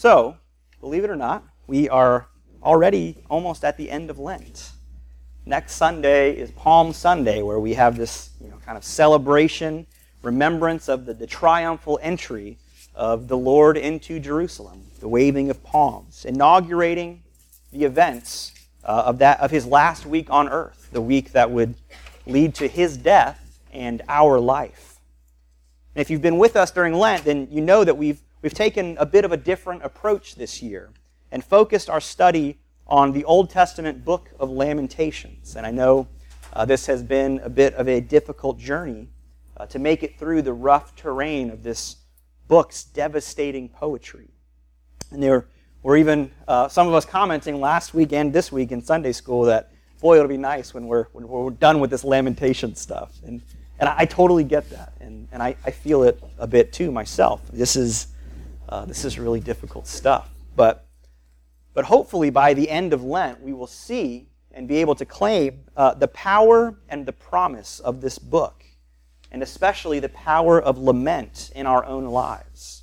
So, believe it or not, we are already almost at the end of Lent. Next Sunday is Palm Sunday, where we have this you know, kind of celebration, remembrance of the, the triumphal entry of the Lord into Jerusalem, the waving of palms, inaugurating the events uh, of, that, of his last week on earth, the week that would lead to his death and our life. And if you've been with us during Lent, then you know that we've, we've taken a bit of a different approach this year and focused our study on the Old Testament book of Lamentations. And I know uh, this has been a bit of a difficult journey uh, to make it through the rough terrain of this book's devastating poetry. And there were even uh, some of us commenting last week and this week in Sunday school that, boy, it'll be nice when we're, when we're done with this lamentation stuff. And, and I, I totally get that. And, and I, I feel it a bit too myself. This is, uh, this is really difficult stuff. But but hopefully, by the end of Lent, we will see and be able to claim uh, the power and the promise of this book, and especially the power of lament in our own lives,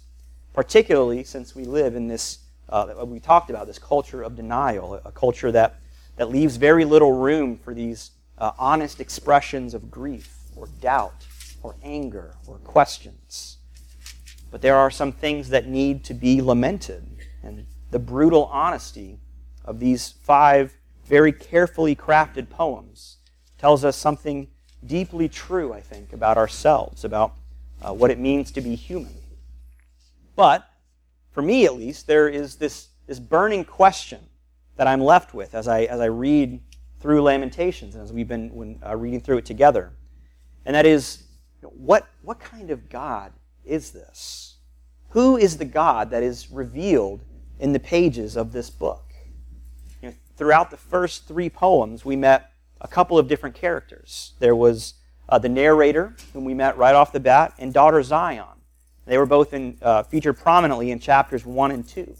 particularly since we live in this, uh, we talked about, this culture of denial, a culture that, that leaves very little room for these uh, honest expressions of grief or doubt or anger or questions. But there are some things that need to be lamented. And the brutal honesty of these five very carefully crafted poems tells us something deeply true, I think, about ourselves, about uh, what it means to be human. But, for me at least, there is this, this burning question that I'm left with as I, as I read through Lamentations and as we've been when, uh, reading through it together. And that is, what, what kind of God is this? Who is the God that is revealed in the pages of this book. You know, throughout the first three poems, we met a couple of different characters. There was uh, the narrator, whom we met right off the bat, and daughter Zion. They were both in, uh, featured prominently in chapters 1 and 2.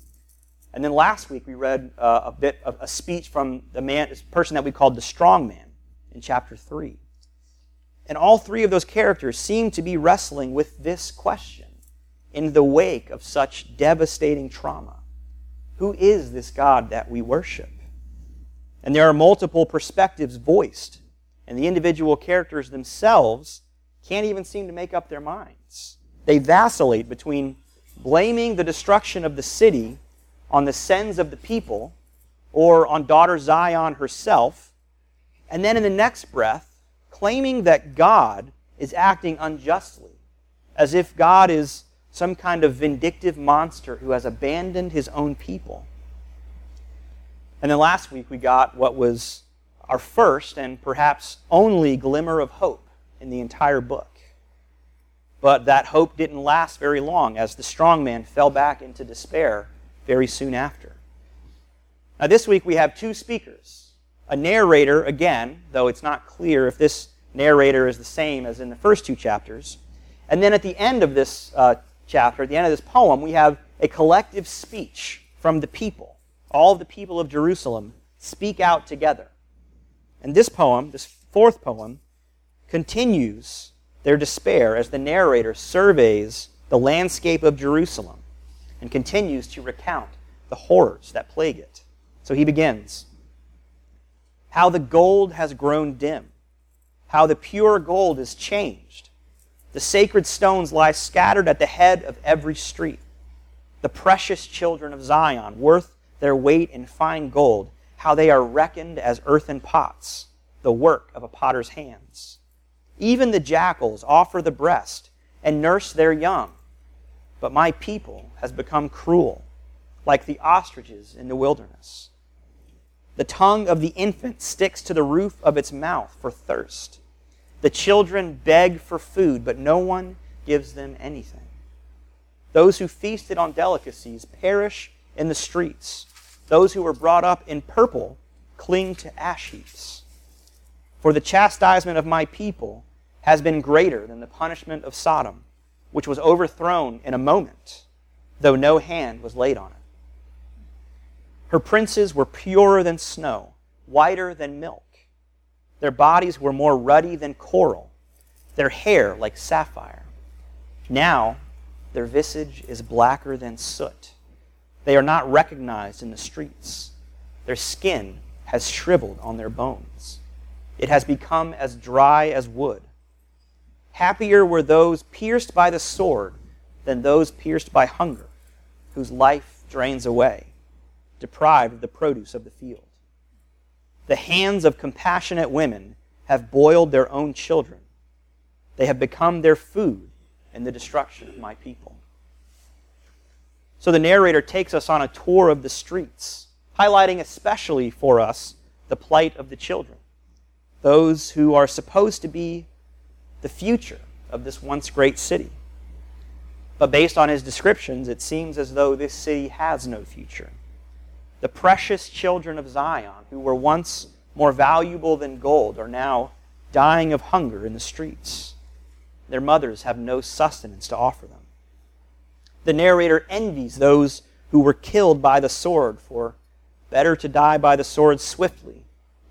And then last week we read uh, a bit of a speech from the man, person that we called the strong man in chapter 3. And all three of those characters seem to be wrestling with this question in the wake of such devastating trauma. Who is this God that we worship? And there are multiple perspectives voiced, and the individual characters themselves can't even seem to make up their minds. They vacillate between blaming the destruction of the city on the sins of the people or on daughter Zion herself, and then in the next breath, claiming that God is acting unjustly, as if God is some kind of vindictive monster who has abandoned his own people. And then last week we got what was our first and perhaps only glimmer of hope in the entire book. But that hope didn't last very long as the strong man fell back into despair very soon after. Now, this week we have two speakers. A narrator, again, though it's not clear if this narrator is the same as in the first two chapters. And then at the end of this uh, chapter, at the end of this poem, we have a collective speech from the people. All the people of Jerusalem speak out together. And this poem, this fourth poem, continues their despair as the narrator surveys the landscape of Jerusalem and continues to recount the horrors that plague it. So he begins How the gold has grown dim, how the pure gold is changed the sacred stones lie scattered at the head of every street. The precious children of Zion, worth their weight in fine gold, how they are reckoned as earthen pots, the work of a potter's hands. Even the jackals offer the breast and nurse their young. But my people has become cruel, like the ostriches in the wilderness. The tongue of the infant sticks to the roof of its mouth for thirst. The children beg for food, but no one gives them anything. Those who feasted on delicacies perish in the streets. Those who were brought up in purple cling to ash heaps. For the chastisement of my people has been greater than the punishment of Sodom, which was overthrown in a moment, though no hand was laid on it. Her princes were purer than snow, whiter than milk. Their bodies were more ruddy than coral, their hair like sapphire. Now their visage is blacker than soot. They are not recognized in the streets. Their skin has shriveled on their bones. It has become as dry as wood. Happier were those pierced by the sword than those pierced by hunger, whose life drains away, deprived of the produce of the field. The hands of compassionate women have boiled their own children. They have become their food in the destruction of my people. So the narrator takes us on a tour of the streets, highlighting especially for us the plight of the children, those who are supposed to be the future of this once great city. But based on his descriptions, it seems as though this city has no future. The precious children of Zion, who were once more valuable than gold, are now dying of hunger in the streets. Their mothers have no sustenance to offer them. The narrator envies those who were killed by the sword, for better to die by the sword swiftly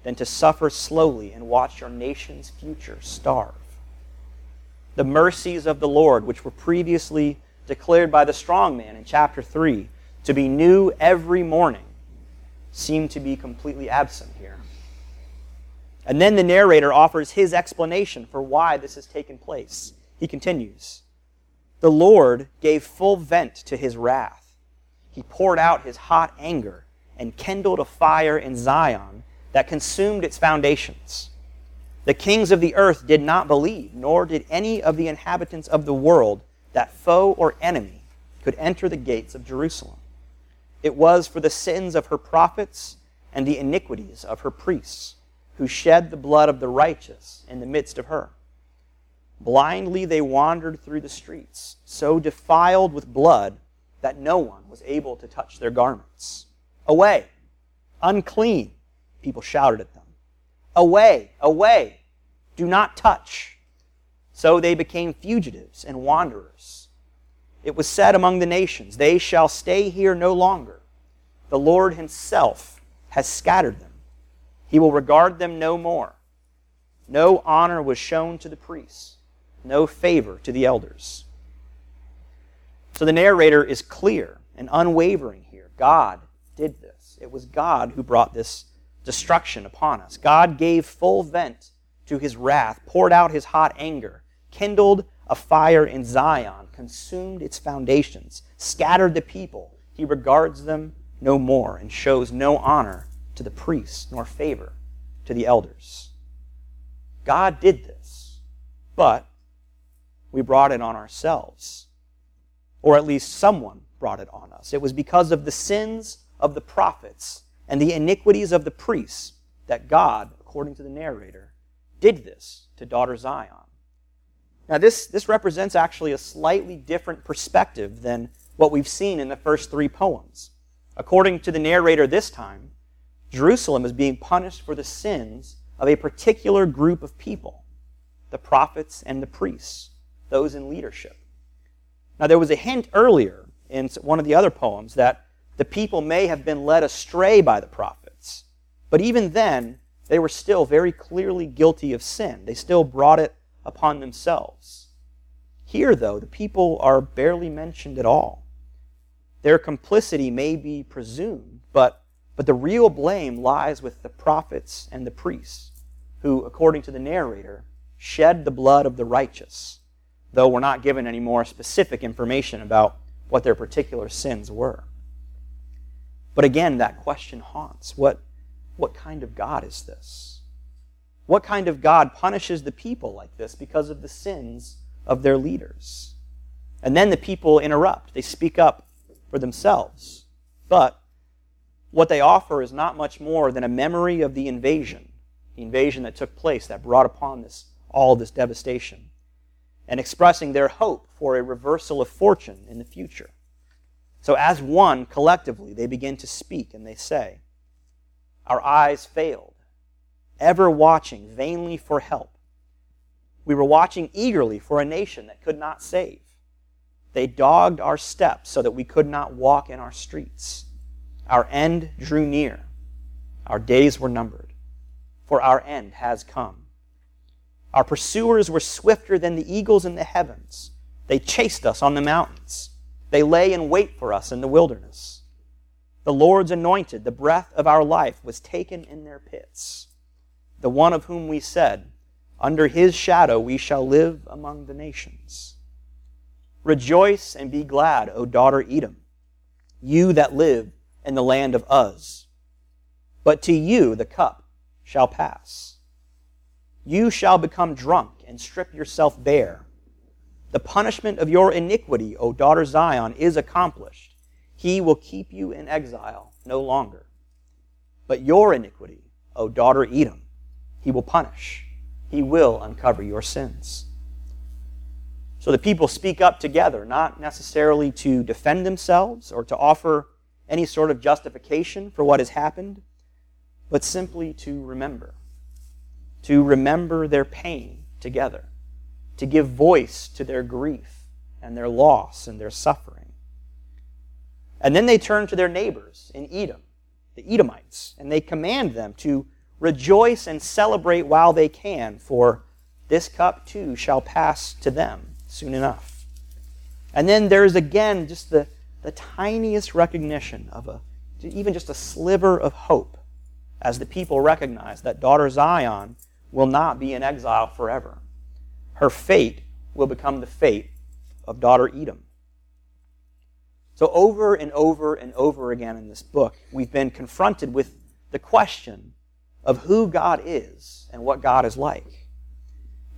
than to suffer slowly and watch your nation's future starve. The mercies of the Lord, which were previously declared by the strong man in chapter 3 to be new every morning, seem to be completely absent here. And then the narrator offers his explanation for why this has taken place. He continues The Lord gave full vent to his wrath. He poured out his hot anger and kindled a fire in Zion that consumed its foundations. The kings of the earth did not believe, nor did any of the inhabitants of the world, that foe or enemy could enter the gates of Jerusalem. It was for the sins of her prophets and the iniquities of her priests, who shed the blood of the righteous in the midst of her. Blindly they wandered through the streets, so defiled with blood that no one was able to touch their garments. Away! Unclean! People shouted at them. Away! Away! Do not touch! So they became fugitives and wanderers. It was said among the nations, They shall stay here no longer. The Lord Himself has scattered them. He will regard them no more. No honor was shown to the priests, no favor to the elders. So the narrator is clear and unwavering here. God did this. It was God who brought this destruction upon us. God gave full vent to his wrath, poured out his hot anger, kindled a fire in Zion, consumed its foundations, scattered the people. He regards them no more and shows no honor to the priests nor favor to the elders. God did this, but we brought it on ourselves. Or at least someone brought it on us. It was because of the sins of the prophets and the iniquities of the priests that God, according to the narrator, did this to daughter Zion. Now, this, this represents actually a slightly different perspective than what we've seen in the first three poems. According to the narrator this time, Jerusalem is being punished for the sins of a particular group of people the prophets and the priests, those in leadership. Now, there was a hint earlier in one of the other poems that the people may have been led astray by the prophets. But even then, they were still very clearly guilty of sin. They still brought it upon themselves. Here, though, the people are barely mentioned at all. Their complicity may be presumed, but, but the real blame lies with the prophets and the priests, who, according to the narrator, shed the blood of the righteous, though we're not given any more specific information about what their particular sins were. But again, that question haunts. What, what kind of God is this? What kind of God punishes the people like this because of the sins of their leaders? And then the people interrupt. They speak up for themselves. But what they offer is not much more than a memory of the invasion, the invasion that took place that brought upon this all this devastation, and expressing their hope for a reversal of fortune in the future. So, as one, collectively, they begin to speak and they say, Our eyes failed, ever watching vainly for help. We were watching eagerly for a nation that could not save. They dogged our steps so that we could not walk in our streets. Our end drew near. Our days were numbered, for our end has come. Our pursuers were swifter than the eagles in the heavens. They chased us on the mountains. They lay in wait for us in the wilderness. the Lord's anointed, the breath of our life, was taken in their pits. The one of whom we said, Under his shadow we shall live among the nations. Rejoice and be glad, O daughter Edom, you that live in the land of Uz. But to you the cup shall pass. You shall become drunk and strip yourself bare. The punishment of your iniquity, O daughter Zion, is accomplished. He will keep you in exile no longer. But your iniquity, O daughter Edom, he will punish. He will uncover your sins. So the people speak up together, not necessarily to defend themselves or to offer any sort of justification for what has happened, but simply to remember. To remember their pain together, to give voice to their grief and their loss and their suffering. And then they turn to their neighbors in Edom, the Edomites, and they command them to rejoice and celebrate while they can, for this cup too shall pass to them soon enough. And then there's again just the, the tiniest recognition of a, even just a sliver of hope as the people recognize that daughter Zion will not be in exile forever. Her fate will become the fate of daughter Edom. So, over and over and over again in this book, we've been confronted with the question of who God is and what God is like.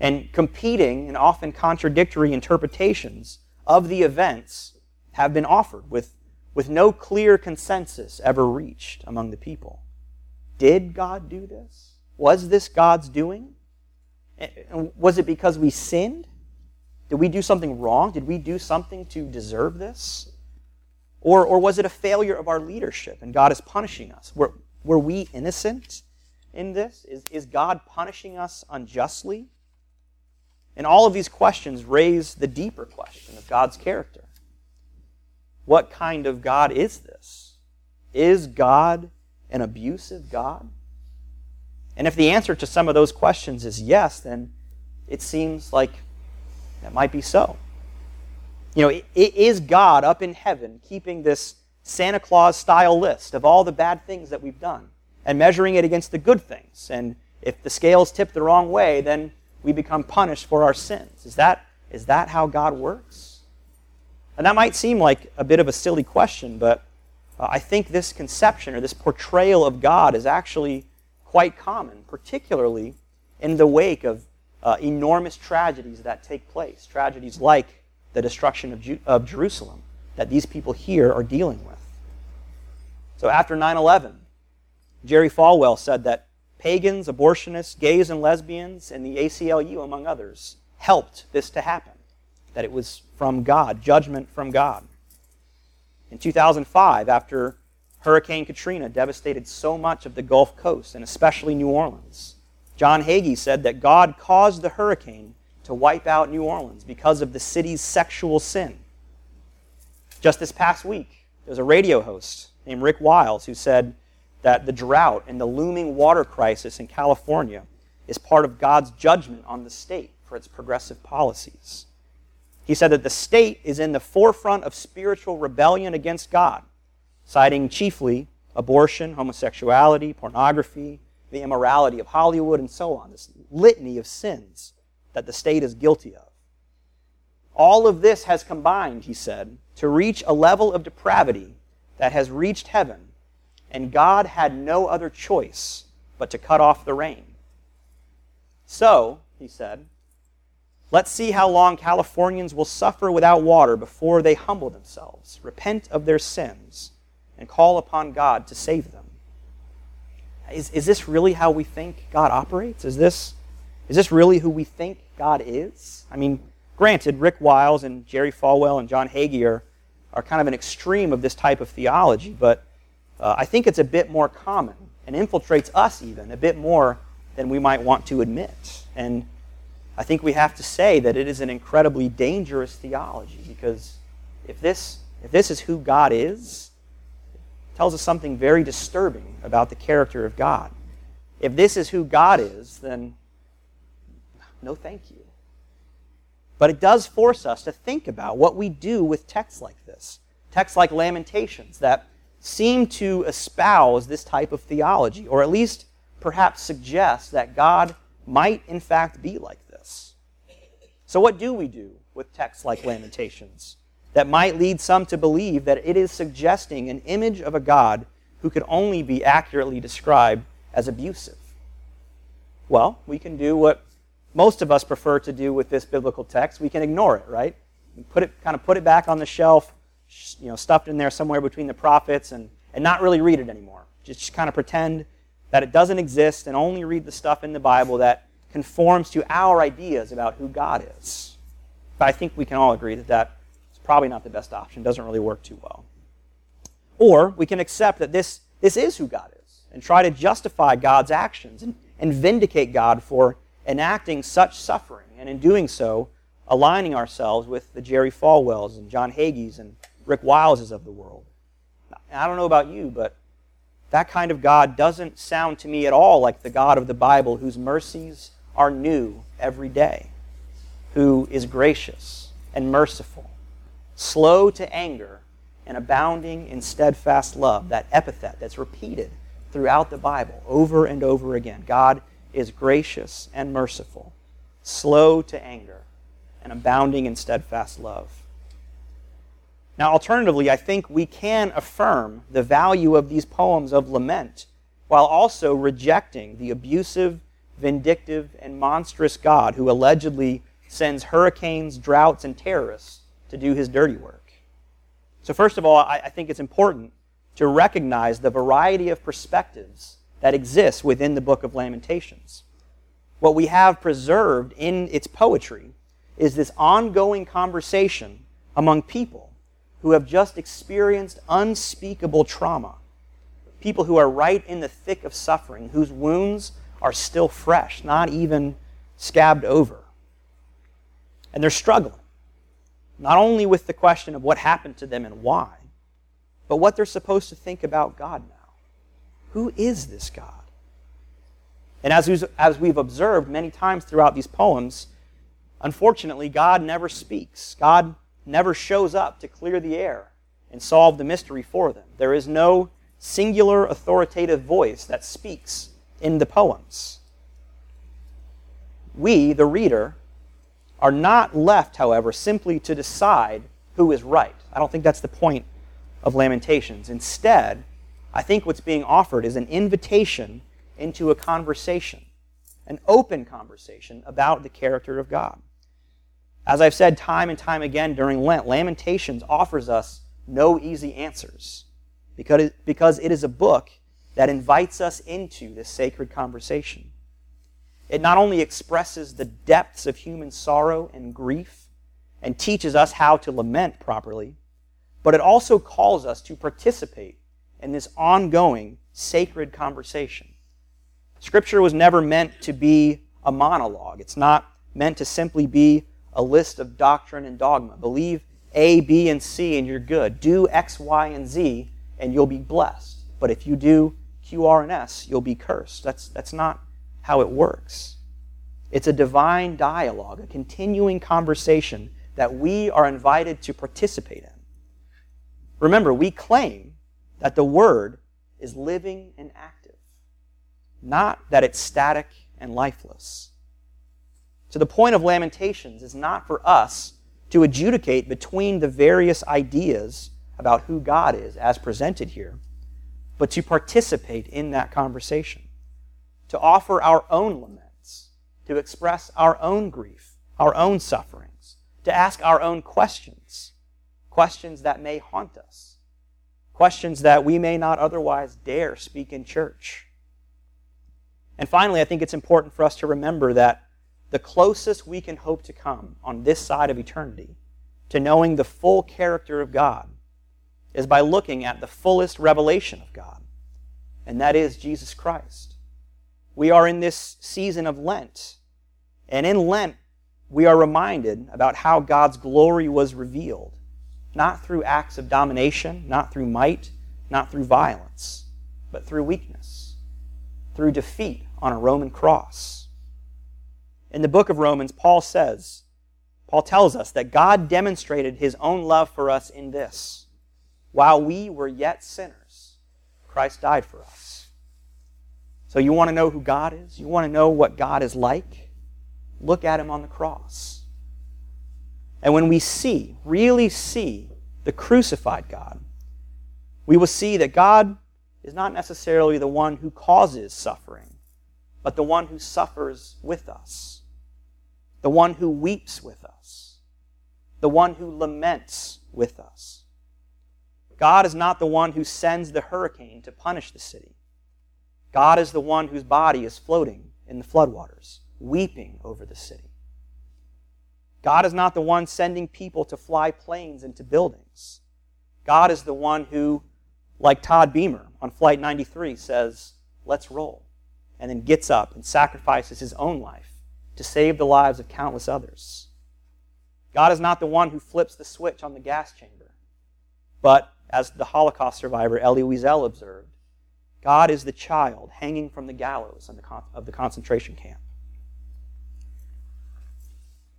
And competing and often contradictory interpretations of the events have been offered with, with no clear consensus ever reached among the people. Did God do this? Was this God's doing? Was it because we sinned? Did we do something wrong? Did we do something to deserve this? Or, or was it a failure of our leadership and God is punishing us? Were, were we innocent in this? Is, is God punishing us unjustly? And all of these questions raise the deeper question of God's character. What kind of God is this? Is God an abusive God? And if the answer to some of those questions is yes, then it seems like that might be so. You know, is God up in heaven keeping this Santa Claus style list of all the bad things that we've done and measuring it against the good things. And if the scales tip the wrong way, then we become punished for our sins. Is that, is that how God works? And that might seem like a bit of a silly question, but uh, I think this conception or this portrayal of God is actually quite common, particularly in the wake of uh, enormous tragedies that take place. Tragedies like the destruction of, Ju- of Jerusalem that these people here are dealing with. So after 9 11, Jerry Falwell said that pagans, abortionists, gays, and lesbians, and the ACLU, among others, helped this to happen. That it was from God, judgment from God. In 2005, after Hurricane Katrina devastated so much of the Gulf Coast, and especially New Orleans, John Hagee said that God caused the hurricane to wipe out New Orleans because of the city's sexual sin. Just this past week, there was a radio host named Rick Wiles who said that the drought and the looming water crisis in California is part of God's judgment on the state for its progressive policies. He said that the state is in the forefront of spiritual rebellion against God, citing chiefly abortion, homosexuality, pornography, the immorality of Hollywood, and so on. This litany of sins that the state is guilty of. All of this has combined, he said, to reach a level of depravity that has reached heaven, and God had no other choice but to cut off the rain. So, he said, let's see how long Californians will suffer without water before they humble themselves, repent of their sins, and call upon God to save them. Is, is this really how we think God operates? Is this, is this really who we think God is? I mean, granted, Rick Wiles and Jerry Falwell and John Hagee are, are kind of an extreme of this type of theology, but uh, I think it's a bit more common and infiltrates us even a bit more than we might want to admit. And I think we have to say that it is an incredibly dangerous theology because if this, if this is who God is, it tells us something very disturbing about the character of God. If this is who God is, then no thank you. But it does force us to think about what we do with texts like this. Texts like Lamentations that seem to espouse this type of theology, or at least perhaps suggest that God might in fact be like this. So, what do we do with texts like Lamentations that might lead some to believe that it is suggesting an image of a God who could only be accurately described as abusive? Well, we can do what most of us prefer to do with this biblical text. We can ignore it, right? Put it, kind of put it back on the shelf, you know, stuffed in there somewhere between the prophets and, and not really read it anymore. Just kind of pretend that it doesn't exist and only read the stuff in the Bible that conforms to our ideas about who God is. But I think we can all agree that that is probably not the best option. Doesn't really work too well. Or we can accept that this, this is who God is and try to justify God's actions and, and vindicate God for enacting such suffering, and in doing so, aligning ourselves with the Jerry Falwells and John Hagees and Rick Wileses of the world. I don't know about you, but that kind of God doesn't sound to me at all like the God of the Bible whose mercies are new every day, who is gracious and merciful, slow to anger, and abounding in steadfast love. That epithet that's repeated throughout the Bible over and over again. God is gracious and merciful, slow to anger, and abounding in steadfast love. Now, alternatively, I think we can affirm the value of these poems of lament while also rejecting the abusive, vindictive, and monstrous God who allegedly sends hurricanes, droughts, and terrorists to do his dirty work. So, first of all, I, think it's important to recognize the variety of perspectives that exists within the book of Lamentations. What we have preserved in its poetry is this ongoing conversation among people who have just experienced unspeakable trauma. People who are right in the thick of suffering, whose wounds are still fresh, not even scabbed over. And they're struggling, not only with the question of what happened to them and why, but what they're supposed to think about God now. Who is this God? And as we've, as we've observed many times throughout these poems, unfortunately, God never speaks. God never shows up to clear the air and solve the mystery for them. There is no singular authoritative voice that speaks in the poems. We, the reader, are not left, however, simply to decide who is right. I don't think that's the point of Lamentations. Instead, I think what's being offered is an invitation into a conversation, an open conversation about the character of God. As I've said time and time again during Lent, Lamentations offers us no easy answers because because it is a book that invites us into this sacred conversation. It not only expresses the depths of human sorrow and grief and teaches us how to lament properly, but it also calls us to participate in this ongoing sacred conversation. Scripture was never meant to be a monologue. It's not meant to simply be a list of doctrine and dogma. Believe A, B, and C, and you're good. Do X, Y, and Z, and you'll be blessed. But if you do Q, R, and S, you'll be cursed. That's, that's not how it works. It's a divine dialogue, a continuing conversation that we are invited to participate in. Remember, we claim that the Word is living and active, not that it's static and lifeless. So the point of Lamentations is not for us to adjudicate between the various ideas about who God is as presented here, but to participate in that conversation, to offer our own laments, to express our own grief, our own sufferings, to ask our own questions, questions that may haunt us questions that we may not otherwise dare speak in church. And finally, I think it's important for us to remember that the closest we can hope to come on this side of eternity to knowing the full character of God is by looking at the fullest revelation of God, and that is Jesus Christ. We are in this season of Lent, and in Lent, we are reminded about how God's glory was revealed not through acts of domination, not through might, not through violence, but through weakness, through defeat on a Roman cross. In the book of Romans, Paul says, Paul tells us that God demonstrated his own love for us in this. While we were yet sinners, Christ died for us. So you want to know who God is? You want to know what God is like? Look at him on the cross. And when we see, really see, the crucified God, we will see that God is not necessarily the one who causes suffering, but the one who suffers with us, the one who weeps with us, the one who laments with us. God is not the one who sends the hurricane to punish the city. God is the one whose body is floating in the floodwaters, weeping over the city. God is not the one sending people to fly planes into buildings. God is the one who, like Todd Beamer on Flight 93, says, Let's roll, and then gets up and sacrifices his own life to save the lives of countless others. God is not the one who flips the switch on the gas chamber, but as the Holocaust survivor Elie Wiesel observed, God is the child hanging from the gallows of the concentration camp.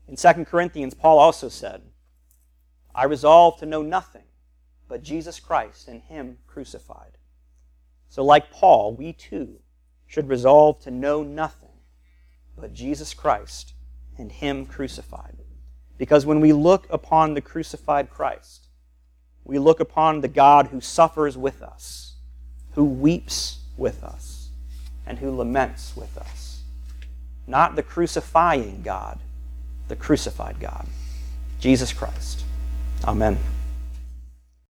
In 2 Corinthians, Paul also said, I resolve to know nothing but Jesus Christ and Him crucified. So, like Paul, we too should resolve to know nothing but Jesus Christ and Him crucified. Because when we look upon the crucified Christ, we look upon the God who suffers with us, who weeps with us, and who laments with us. Not the crucifying God, the crucified God, Jesus Christ. Amen.